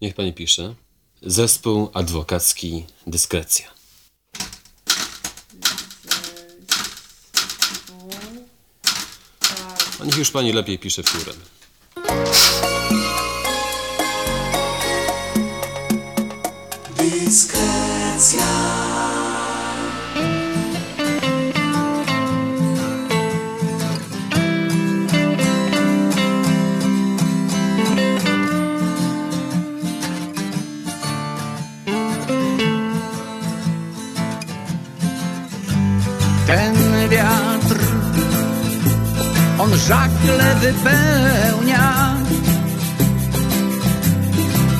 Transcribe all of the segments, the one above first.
Niech pani pisze. Zespół adwokacki Dyskrecja. A niech już pani lepiej pisze piórem. Ten wiatr, on żagle wypełnia.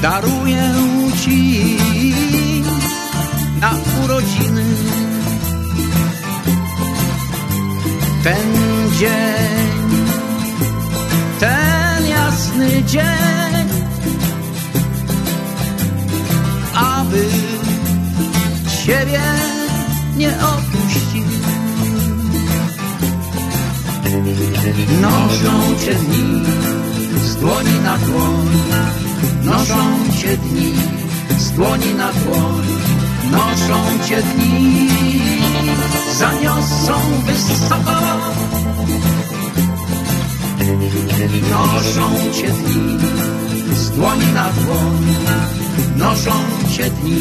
Daruję ci na urodziny ten dzień, ten jasny dzień, aby ciebie nie opuścił. Noszą cię dni z dłoni na dłoń, noszą cię dni z dłoni na dłoń, noszą cię dni, zaniosą wysoko. Noszą cię dni z dłoni na dłoń, noszą cię dni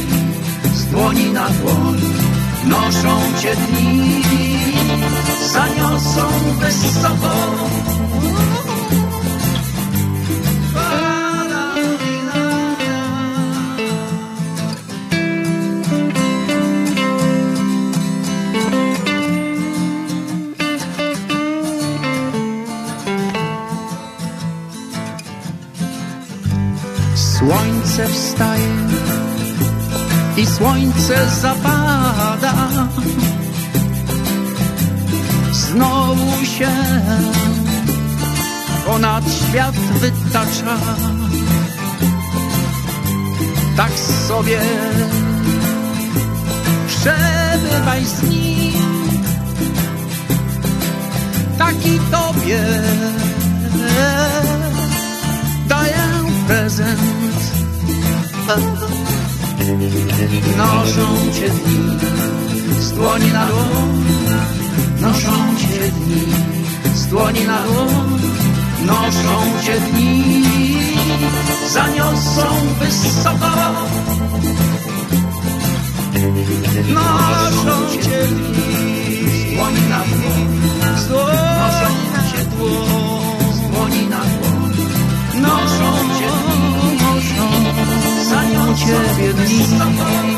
z dłoni na dłoń, noszą cię dni, zaniosą. Słońce wstaje i słońce zapada. Znowu się ponad świat wytacza. Tak sobie przebywaj z nim, taki tobie daję prezent. Noszą cię dni z dłoni na dłoń, noszą cię dni z dłoni na dłoń, noszą cię dni, zaniosą wysoko. Noszą cię dni z dłoni na dłoń, z dłoni noszą cię dłoń, z na dłoń, noszą cię dni, noszą, ciebie dni.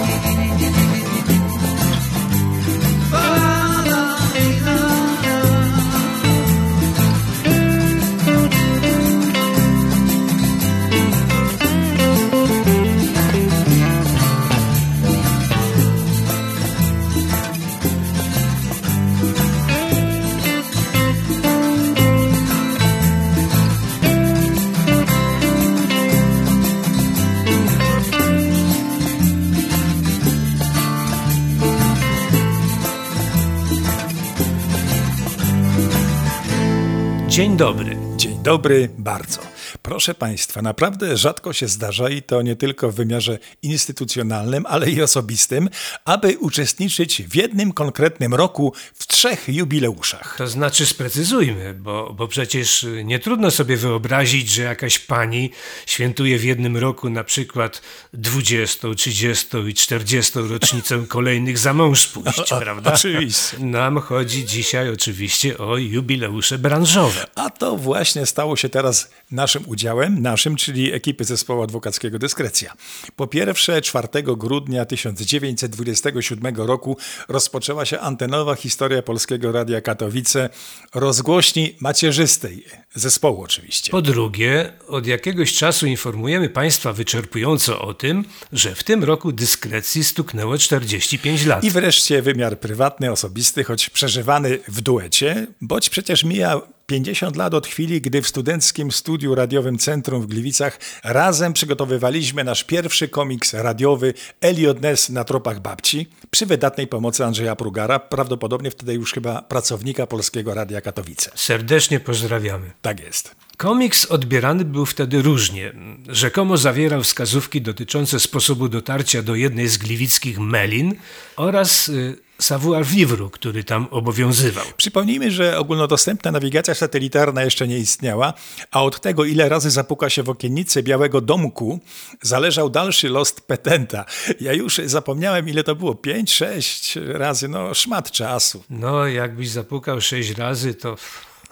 Dzień dobry. Dzień dobry bardzo. Proszę Państwa, naprawdę rzadko się zdarza i to nie tylko w wymiarze instytucjonalnym, ale i osobistym, aby uczestniczyć w jednym konkretnym roku w trzech jubileuszach. To znaczy sprecyzujmy, bo, bo przecież nie trudno sobie wyobrazić, że jakaś pani świętuje w jednym roku na przykład 20, 30 i 40 rocznicę kolejnych zamążpójść, prawda? oczywiście. Nam chodzi dzisiaj oczywiście o jubileusze branżowe. A to właśnie stało się teraz naszym udziałem, naszym, czyli ekipy zespołu adwokackiego Dyskrecja. Po pierwsze, 4 grudnia 1927 roku rozpoczęła się antenowa historia Polskiego Radia Katowice, rozgłośni macierzystej zespołu oczywiście. Po drugie, od jakiegoś czasu informujemy Państwa wyczerpująco o tym, że w tym roku dyskrecji stuknęło 45 lat. I wreszcie wymiar prywatny, osobisty, choć przeżywany w duecie, boć przecież mija 50 lat od chwili, gdy w studenckim studiu radiowym Centrum w Gliwicach razem przygotowywaliśmy nasz pierwszy komiks radiowy Elliot Ness na tropach babci przy wydatnej pomocy Andrzeja Prugara, prawdopodobnie wtedy już chyba pracownika Polskiego Radia Katowice. Serdecznie pozdrawiamy. Tak jest. Komiks odbierany był wtedy różnie. Rzekomo zawierał wskazówki dotyczące sposobu dotarcia do jednej z gliwickich melin oraz y, savoir vivre, który tam obowiązywał. Przypomnijmy, że ogólnodostępna nawigacja satelitarna jeszcze nie istniała, a od tego, ile razy zapuka się w okiennice Białego Domku, zależał dalszy los petenta. Ja już zapomniałem, ile to było, pięć, sześć razy, no szmat czasu. No, jakbyś zapukał sześć razy, to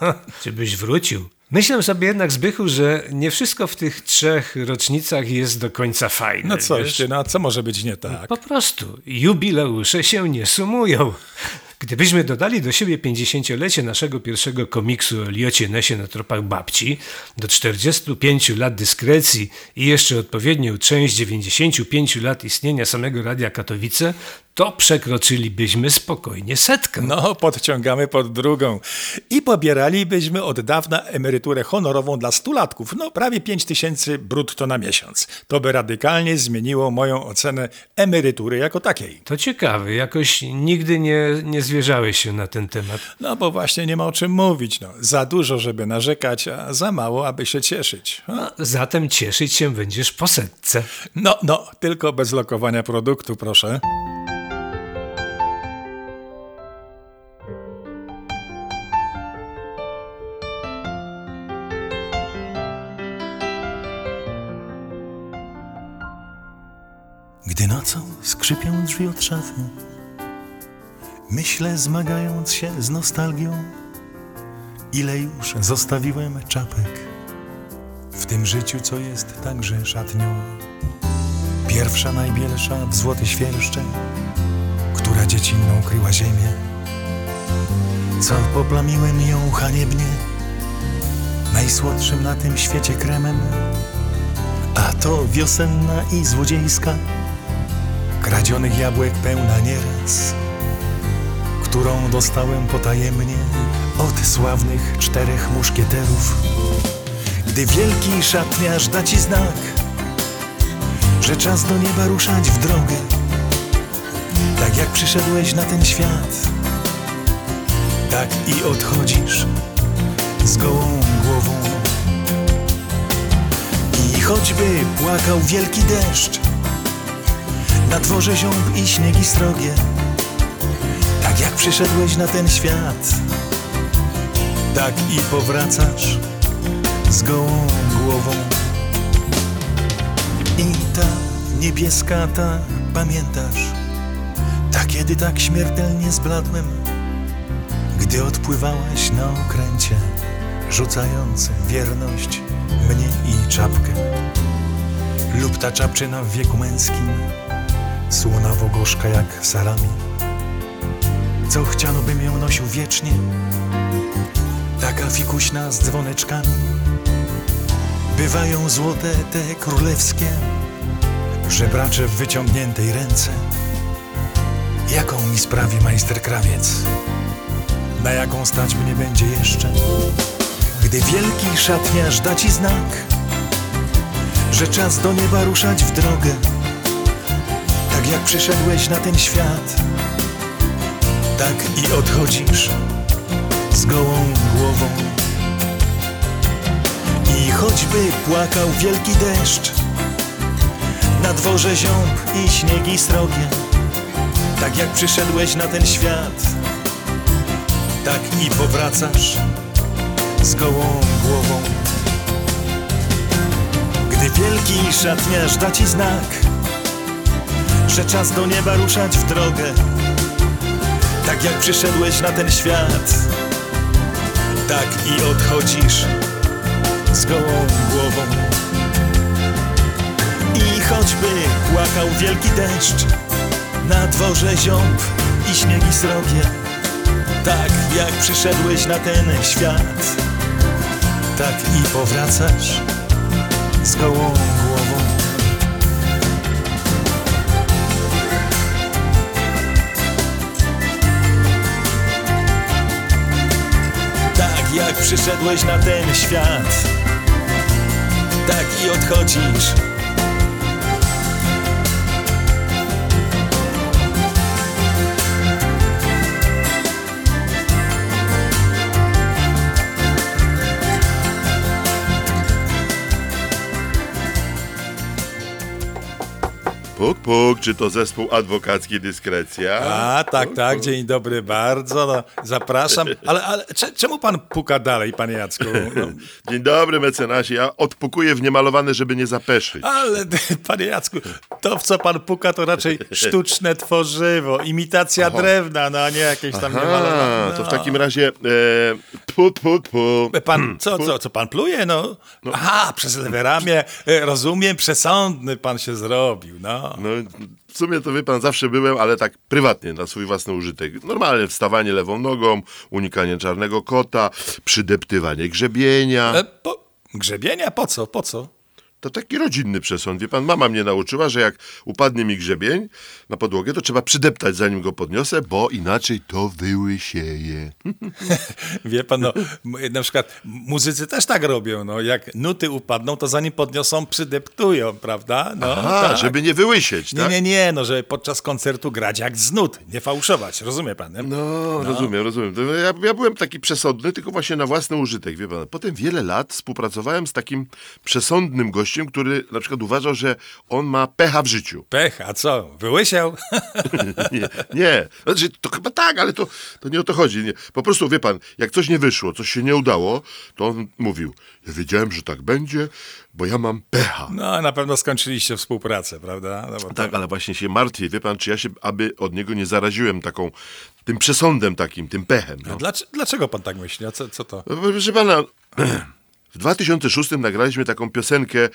czy byś wrócił? Myślę sobie jednak, Zbychu, że nie wszystko w tych trzech rocznicach jest do końca fajne. No coś wiesz? no a co może być nie tak? Po prostu jubileusze się nie sumują. Gdybyśmy dodali do siebie 50-lecie naszego pierwszego komiksu o Liocie Nesie na tropach babci, do 45 lat dyskrecji i jeszcze odpowiednią część 95 lat istnienia samego Radia Katowice, to przekroczylibyśmy spokojnie setkę. No, podciągamy pod drugą. I pobieralibyśmy od dawna emeryturę honorową dla stulatków, no prawie 5 tysięcy brutto na miesiąc. To by radykalnie zmieniło moją ocenę emerytury jako takiej. To ciekawe, jakoś nigdy nie, nie zwierzałeś się na ten temat. No bo właśnie nie ma o czym mówić. No. Za dużo, żeby narzekać, a za mało, aby się cieszyć. No, zatem cieszyć się będziesz po setce. No, no, tylko bez lokowania produktu, proszę. Skrzypią drzwi od szafy, myślę zmagając się z nostalgią, ile już zostawiłem czapek w tym życiu, co jest także szatnią. Pierwsza najbielsza w złoty świerszcze, która dziecinną kryła ziemię, co poplamiłem ją haniebnie, najsłodszym na tym świecie kremem, a to wiosenna i złodziejska, kradzionych jabłek pełna nieraz, którą dostałem potajemnie od sławnych czterech muszkieterów. Gdy wielki szatniarz da ci znak, że czas do nieba ruszać w drogę, tak jak przyszedłeś na ten świat, tak i odchodzisz z gołą głową. I choćby płakał wielki deszcz, na dworze ziąb i śniegi srogie, tak jak przyszedłeś na ten świat, tak i powracasz z gołą głową. I ta niebieska, ta pamiętasz, ta kiedy tak śmiertelnie zbladłem, gdy odpływałaś na okręcie, rzucając wierność mnie i czapkę. Lub ta czapczyna w wieku męskim, słonawo-gorzka jak salami. Co chciano bym ją nosił wiecznie, taka fikuśna z dzwoneczkami. Bywają złote te królewskie, żebracze w wyciągniętej ręce. Jaką mi sprawi majster krawiec? Na jaką stać mnie będzie jeszcze? Gdy wielki szatniarz da ci znak, że czas do nieba ruszać w drogę, tak jak przyszedłeś na ten świat, tak i odchodzisz z gołą głową. I choćby płakał wielki deszcz Na dworze ziąb i śniegi srogie Tak jak przyszedłeś na ten świat Tak i powracasz z gołą głową Gdy wielki szatniarz da ci znak Że czas do nieba ruszać w drogę. Tak jak przyszedłeś na ten świat Tak i odchodzisz z gołą głową. I choćby płakał wielki deszcz Na dworze ziąb i śniegi srogie Tak jak przyszedłeś na ten świat Tak i powracasz z gołą jak przyszedłeś na ten świat. Tak i odchodzisz Puk, puk, czy to zespół adwokacki Dyskrecja? A, tak, tak, dzień dobry bardzo, no, zapraszam. Ale, ale cze- czemu pan puka dalej, panie Jacku? No, Dzień dobry, mecenasie. Ja odpukuję w niemalowane, żeby nie zapeszyć. ale, panie Jacku, to w co pan puka to raczej sztuczne tworzywo, imitacja drewna, no a nie jakieś tam A, niemalowane. to w no. takim razie e, puk, puk, puk. Pan, co, co, co pan pluje, no? Aha, przez lewe ramię, e, rozumiem, przesądny pan się zrobił, no. No, w sumie to wie pan, zawsze byłem, ale tak prywatnie, na swój własny użytek. Normalne wstawanie lewą nogą, unikanie czarnego kota, przydeptywanie grzebienia. E, po, grzebienia? Po co, po co? To taki rodzinny przesąd. Wie pan, mama mnie nauczyła, że jak upadnie mi grzebień na podłogę, to trzeba przydeptać, zanim go podniosę, bo inaczej to wyłysieje. Wie pan, no, na przykład muzycy też tak robią, no, jak nuty upadną, to zanim podniosą, przydeptują, prawda? No, A, tak. żeby nie wyłysieć, Nie, tak? nie, nie, no, żeby podczas koncertu grać jak z nut, nie fałszować, rozumie pan? Nie? No, rozumiem, rozumiem. To Ja, ja byłem taki przesądny, tylko właśnie na własny użytek, wie pan. Potem wiele lat współpracowałem z takim przesądnym gościem, który na przykład uważał, że on ma pecha w życiu. Pech, a co, wyłysiał? Nie, nie. Znaczy, to chyba tak, ale to, to nie o to chodzi. Nie. Po prostu, wie pan, jak coś nie wyszło, coś się nie udało, to on mówił, ja wiedziałem, że tak będzie, bo ja mam pecha. No, na pewno skończyliście współpracę, prawda? No, Tak, ale właśnie się martwię, wie pan, czy ja się, aby od niego nie zaraziłem taką, tym przesądem takim, tym pechem. No. Dlaczego, dlaczego pan tak myśli? A co, co to? Proszę pana, w 2006 nagraliśmy taką piosenkę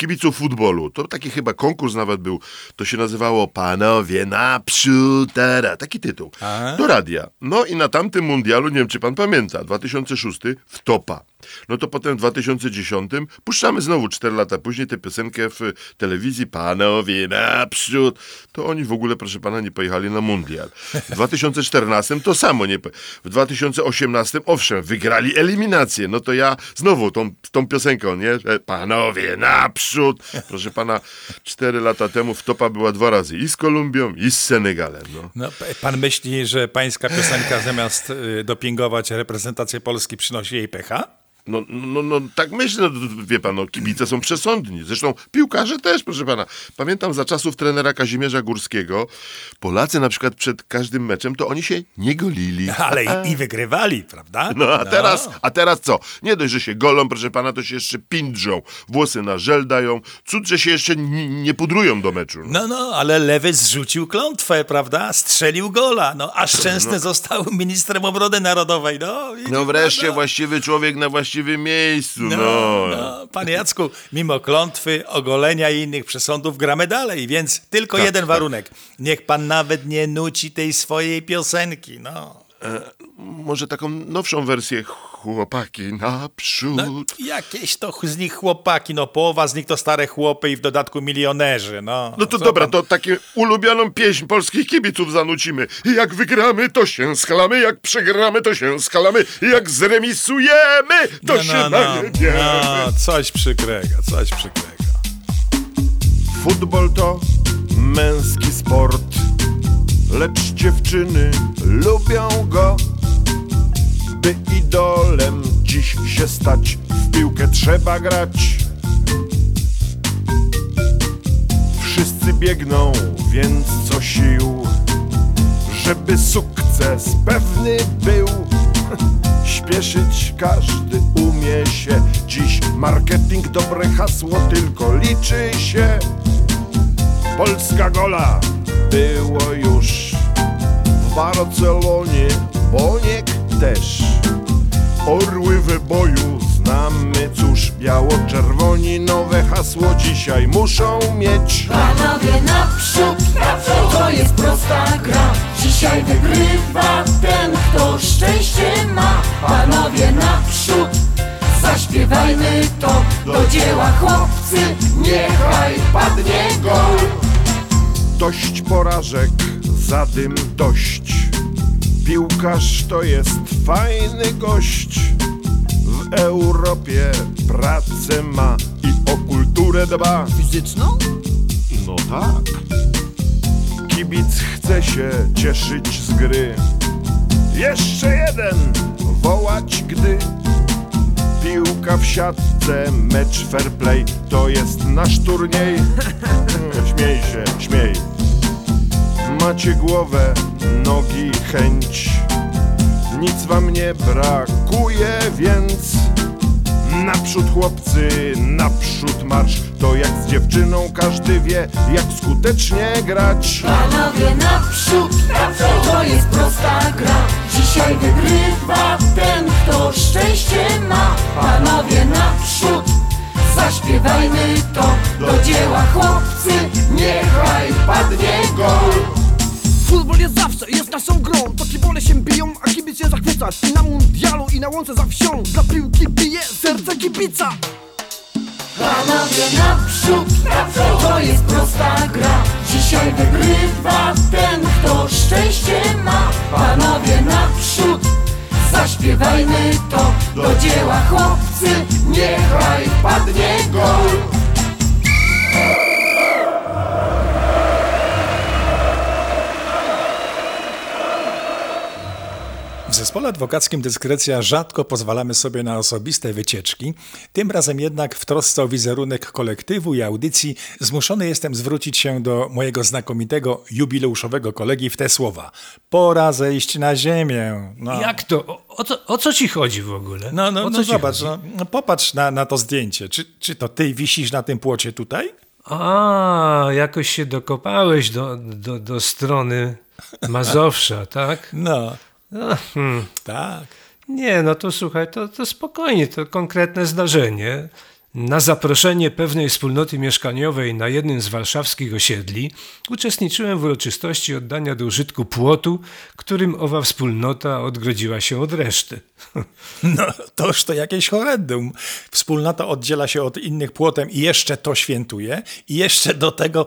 kibiców futbolu. To taki chyba konkurs nawet był. To się nazywało Panowie naprzód. Taki tytuł. A. Do radia. No i na tamtym mundialu, nie wiem czy pan pamięta, 2006 w topa. No to potem w 2010 puszczamy znowu 4 lata później tę piosenkę w telewizji Panowie naprzód. To oni w ogóle, proszę pana, nie pojechali na mundial. W 2014 to samo nie. W 2018 owszem, wygrali eliminację. No to ja znowu tą, tą piosenką, nie? Panowie naprzód. Proszę pana, 4 lata temu w topa była dwa razy i z Kolumbią, i z Senegalem. No. No, pan myśli, że pańska piosenka zamiast y, dopingować reprezentację Polski przynosi jej pecha? No, no, no tak myślę, no, wie pan, no, kibice są przesądni. Zresztą piłkarze też, proszę pana. Pamiętam za czasów trenera Kazimierza Górskiego, Polacy na przykład przed każdym meczem, to oni się nie golili. Ale i, i wygrywali, prawda? No a teraz, a teraz co? Nie dość, że się golą, proszę pana, to się jeszcze pindrzą. Włosy na żel dają. Cud, że się jeszcze nie pudrują do meczu. No, no, ale lewy zrzucił klątwę, prawda? Strzelił gola. No, a Szczęsny został ministrem obrony narodowej. No, No wreszcie właściwy człowiek na właściwym miejscu, no. No, no, panie Jacku, mimo klątwy, ogolenia i innych przesądów gramy dalej, więc tylko Tak, jeden tak. warunek. Niech pan nawet nie nuci tej swojej piosenki, no. Może taką nowszą wersję chłopaki naprzód. no jakieś to z nich chłopaki, no połowa z nich to stare chłopy i w dodatku milionerzy, no. No to Co dobra, pan- to taką ulubioną pieśń polskich kibiców zanucimy. Jak wygramy, to się schlamy, jak przegramy, to się schlamy, jak zremisujemy, to no, się no, no, najedziemy. no, coś przykrego, coś przykrego. Futbol to męski sport, lecz dziewczyny lubią go. By idolem dziś się stać, w piłkę trzeba grać. Wszyscy biegną, więc co sił, żeby sukces pewny był. Śpieszyć każdy umie się. Dziś marketing, dobre hasło, tylko liczy się. Polska gola było już w Barcelonie, Boniek też. Orły wyboju znamy, cóż, biało-czerwoni nowe hasło dzisiaj muszą mieć. Panowie naprzód, to jest prosta gra Dzisiaj wygrywa ten, kto szczęście ma Panowie naprzód, zaśpiewajmy to Do dzieła chłopcy, niechaj padnie gol Dość porażek, zadym dość. Piłkarz to jest fajny gość. W Europie pracę ma i o kulturę dba. Fizyczną? No tak. Kibic chce się cieszyć z gry. Jeszcze jeden wołać, gdy piłka w siatce, mecz fair play to jest nasz turniej. Śmiej się, śmiej. Macie głowę, nogi, chęć. Nic wam nie brakuje, więc naprzód chłopcy, naprzód marsz. To jak z dziewczyną każdy wie, jak skutecznie grać. Panowie naprzód, to jest prosta gra Dzisiaj wygrywa ten, kto szczęście ma Panowie naprzód, zaśpiewajmy to Do dzieła chłopcy, Jest zawsze, jest naszą grą. To kibole się biją, a kibic się zachwyca. I na mundialu, i na łące za wsią. Dla piłki bije serce kibica. Panowie naprzód, to jest prosta gra. Dzisiaj wygrywa ten, kto szczęście ma. Panowie naprzód, zaśpiewajmy to. Do dzieła chłopcy, niechaj padnie gol zespole adwokackim Dyskrecja rzadko pozwalamy sobie na osobiste wycieczki. Tym razem jednak w trosce o wizerunek kolektywu i audycji zmuszony jestem zwrócić się do mojego znakomitego jubileuszowego kolegi w te słowa. Pora zejść na ziemię. No. Jak to? O, o, co, o co ci chodzi w ogóle? No, no, o co no zobacz, no, no popatrz na, na to zdjęcie. Czy, czy to ty wisisz na tym płocie tutaj? A, jakoś się dokopałeś do, do, do strony Mazowsza, tak? No, No, hmm. tak. Nie, no to słuchaj, to, to spokojnie, to konkretne zdarzenie. Na zaproszenie pewnej wspólnoty mieszkaniowej na jednym z warszawskich osiedli uczestniczyłem w uroczystości oddania do użytku płotu, którym owa wspólnota odgrodziła się od reszty. No, toż to jakieś horrendum. Wspólnota oddziela się od innych płotem i jeszcze to świętuje i jeszcze do tego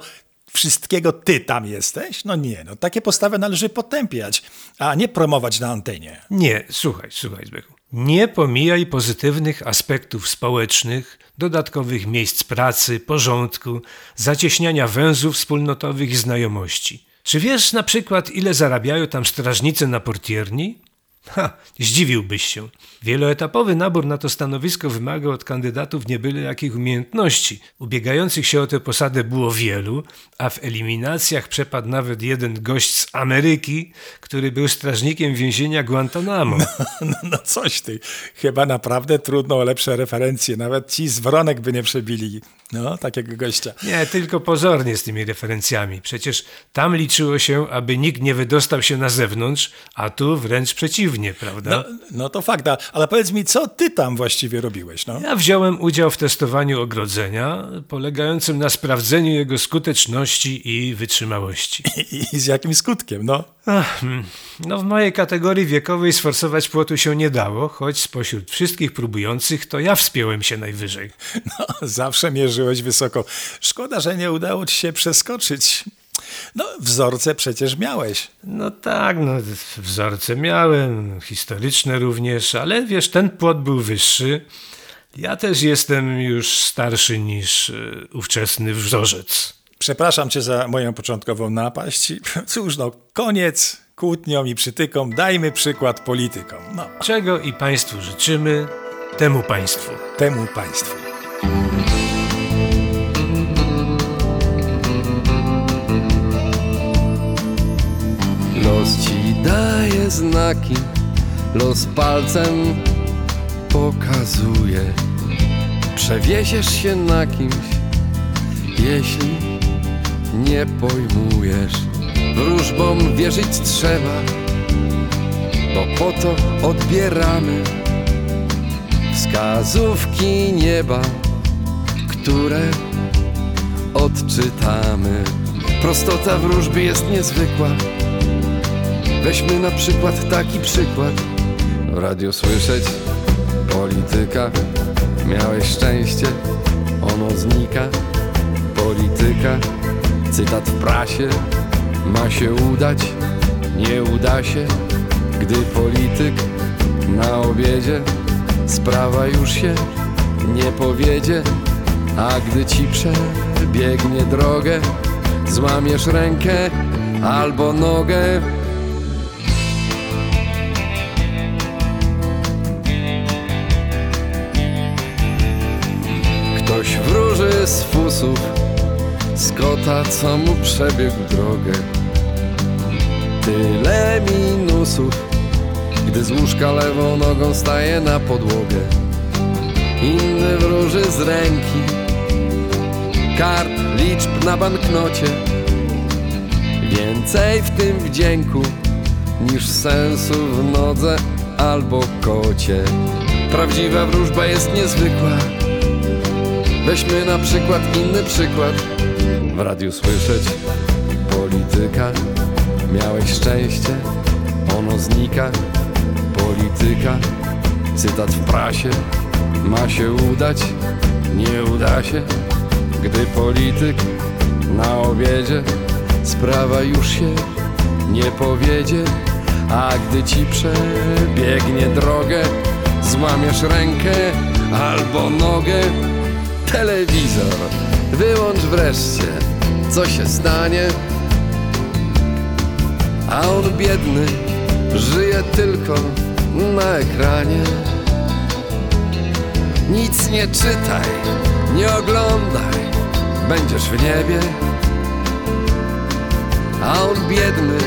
wszystkiego ty tam jesteś? No nie, no takie postawy należy potępiać, a nie promować na antenie. Nie, słuchaj, słuchaj, Zbychu. Nie pomijaj pozytywnych aspektów społecznych, dodatkowych miejsc pracy, porządku, zacieśniania węzłów wspólnotowych i znajomości. Czy wiesz na przykład, ile zarabiają tam strażnicy na portierni? Ha, zdziwiłbyś się. Wieloetapowy nabór na to stanowisko wymagał od kandydatów nie byle jakich umiejętności. Ubiegających się o tę posadę było wielu, a w eliminacjach przepadł nawet jeden gość z Ameryki, który był strażnikiem więzienia Guantanamo. No, no coś ty, chyba naprawdę trudno o lepsze referencje, nawet ci z wronek by nie przebili, no, takiego gościa. Nie, tylko pozornie z tymi referencjami. Przecież tam liczyło się, aby nikt nie wydostał się na zewnątrz, a tu wręcz przeciwnie, prawda? No, no to fakt, ale powiedz mi, co ty tam właściwie robiłeś, no? Ja wziąłem udział w testowaniu ogrodzenia, polegającym na sprawdzeniu jego skuteczności i wytrzymałości. I, i z jakim skutkiem, no? Ach, hmm. no w mojej kategorii wiekowej sforsować płotu się nie dało, choć spośród wszystkich próbujących to ja wspiąłem się najwyżej. No, zawsze mierzyłeś wysoko. Szkoda, że nie udało ci się przeskoczyć. No, wzorce przecież miałeś. No tak, no wzorce miałem, historyczne również, ale wiesz, ten płot był wyższy. Ja też jestem już starszy niż e, ówczesny wzorzec. Przepraszam cię za moją początkową napaść. Cóż, no, koniec kłótniom i przytykom. Dajmy przykład politykom. No. Czego i Państwu życzymy, Temu państwu. Temu państwu. Znaki, los palcem pokazuje. Przewieziesz się na kimś, jeśli nie pojmujesz. Wróżbom wierzyć trzeba, bo po to odbieramy wskazówki nieba, które odczytamy. Prostota wróżby jest niezwykła. Weźmy na przykład taki przykład. W radio słyszeć polityka. Miałeś szczęście, ono znika. Polityka, cytat w prasie. Ma się udać, nie uda się, gdy polityk na obiedzie sprawa już się nie powiedzie. A gdy ci przebiegnie drogę, złamiesz rękę albo nogę. Z fusów, z kota, co mu przebiegł drogę. Tyle minusów, gdy z łóżka lewą nogą staje na podłogę. Inny wróży z ręki, kart, liczb na banknocie. Więcej w tym wdzięku niż sensu w nodze albo kocie. Prawdziwa wróżba jest niezwykła. Weźmy na przykład inny przykład. W radiu słyszeć polityka. Miałeś szczęście, ono znika. Polityka, cytat w prasie. Ma się udać, nie uda się, gdy polityk na obiedzie sprawa już się nie powiedzie. A gdy ci przebiegnie drogę, złamiesz rękę albo nogę telewizor. Wyłącz wreszcie, co się stanie? A on biedny żyje tylko na ekranie. Nic nie czytaj, nie oglądaj. Będziesz w niebie. A on biedny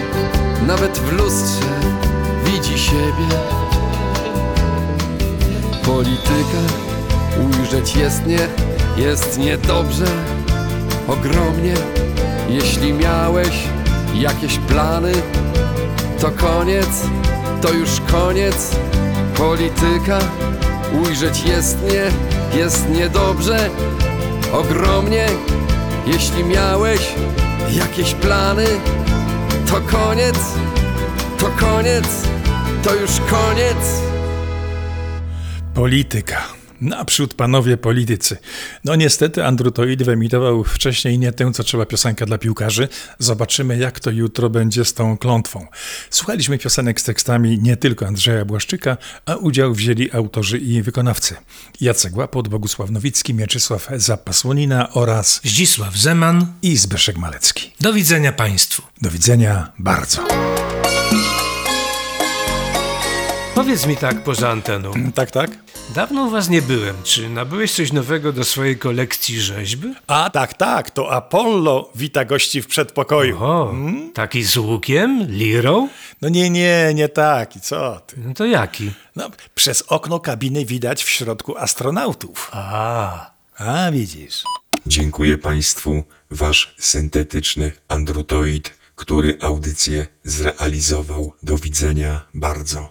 nawet w lustrze widzi siebie. Polityka ujrzeć jest nie jest niedobrze, ogromnie. Jeśli miałeś jakieś plany, to koniec, to już koniec. Polityka, ujrzeć jest nie, jest niedobrze, ogromnie. Jeśli miałeś jakieś plany, to koniec, to koniec, to już koniec. Polityka. Naprzód panowie politycy. No niestety Andrutoid wyemitował wcześniej nie tę, co trzeba piosenka dla piłkarzy. Zobaczymy, jak to jutro będzie z tą klątwą. Słuchaliśmy piosenek z tekstami nie tylko Andrzeja Błaszczyka, a udział wzięli autorzy i wykonawcy. Jacek Łapot, Bogusław Nowicki, Mieczysław Zapasłonina oraz Zdzisław Zeman i Zbyszek Malecki. Do widzenia Państwu. Do widzenia bardzo. Powiedz mi tak poza anteną. Tak, tak. Dawno u was nie byłem. Czy nabyłeś coś nowego do swojej kolekcji rzeźby? A tak, tak, to Apollo wita gości w przedpokoju. O, taki z łukiem? Lirą? No nie, nie, nie taki, co ty. No to jaki? No, przez okno kabiny widać w środku astronautów. A, A, widzisz. Dziękuję Państwu, Wasz syntetyczny androtoid, który audycję zrealizował. Do widzenia bardzo.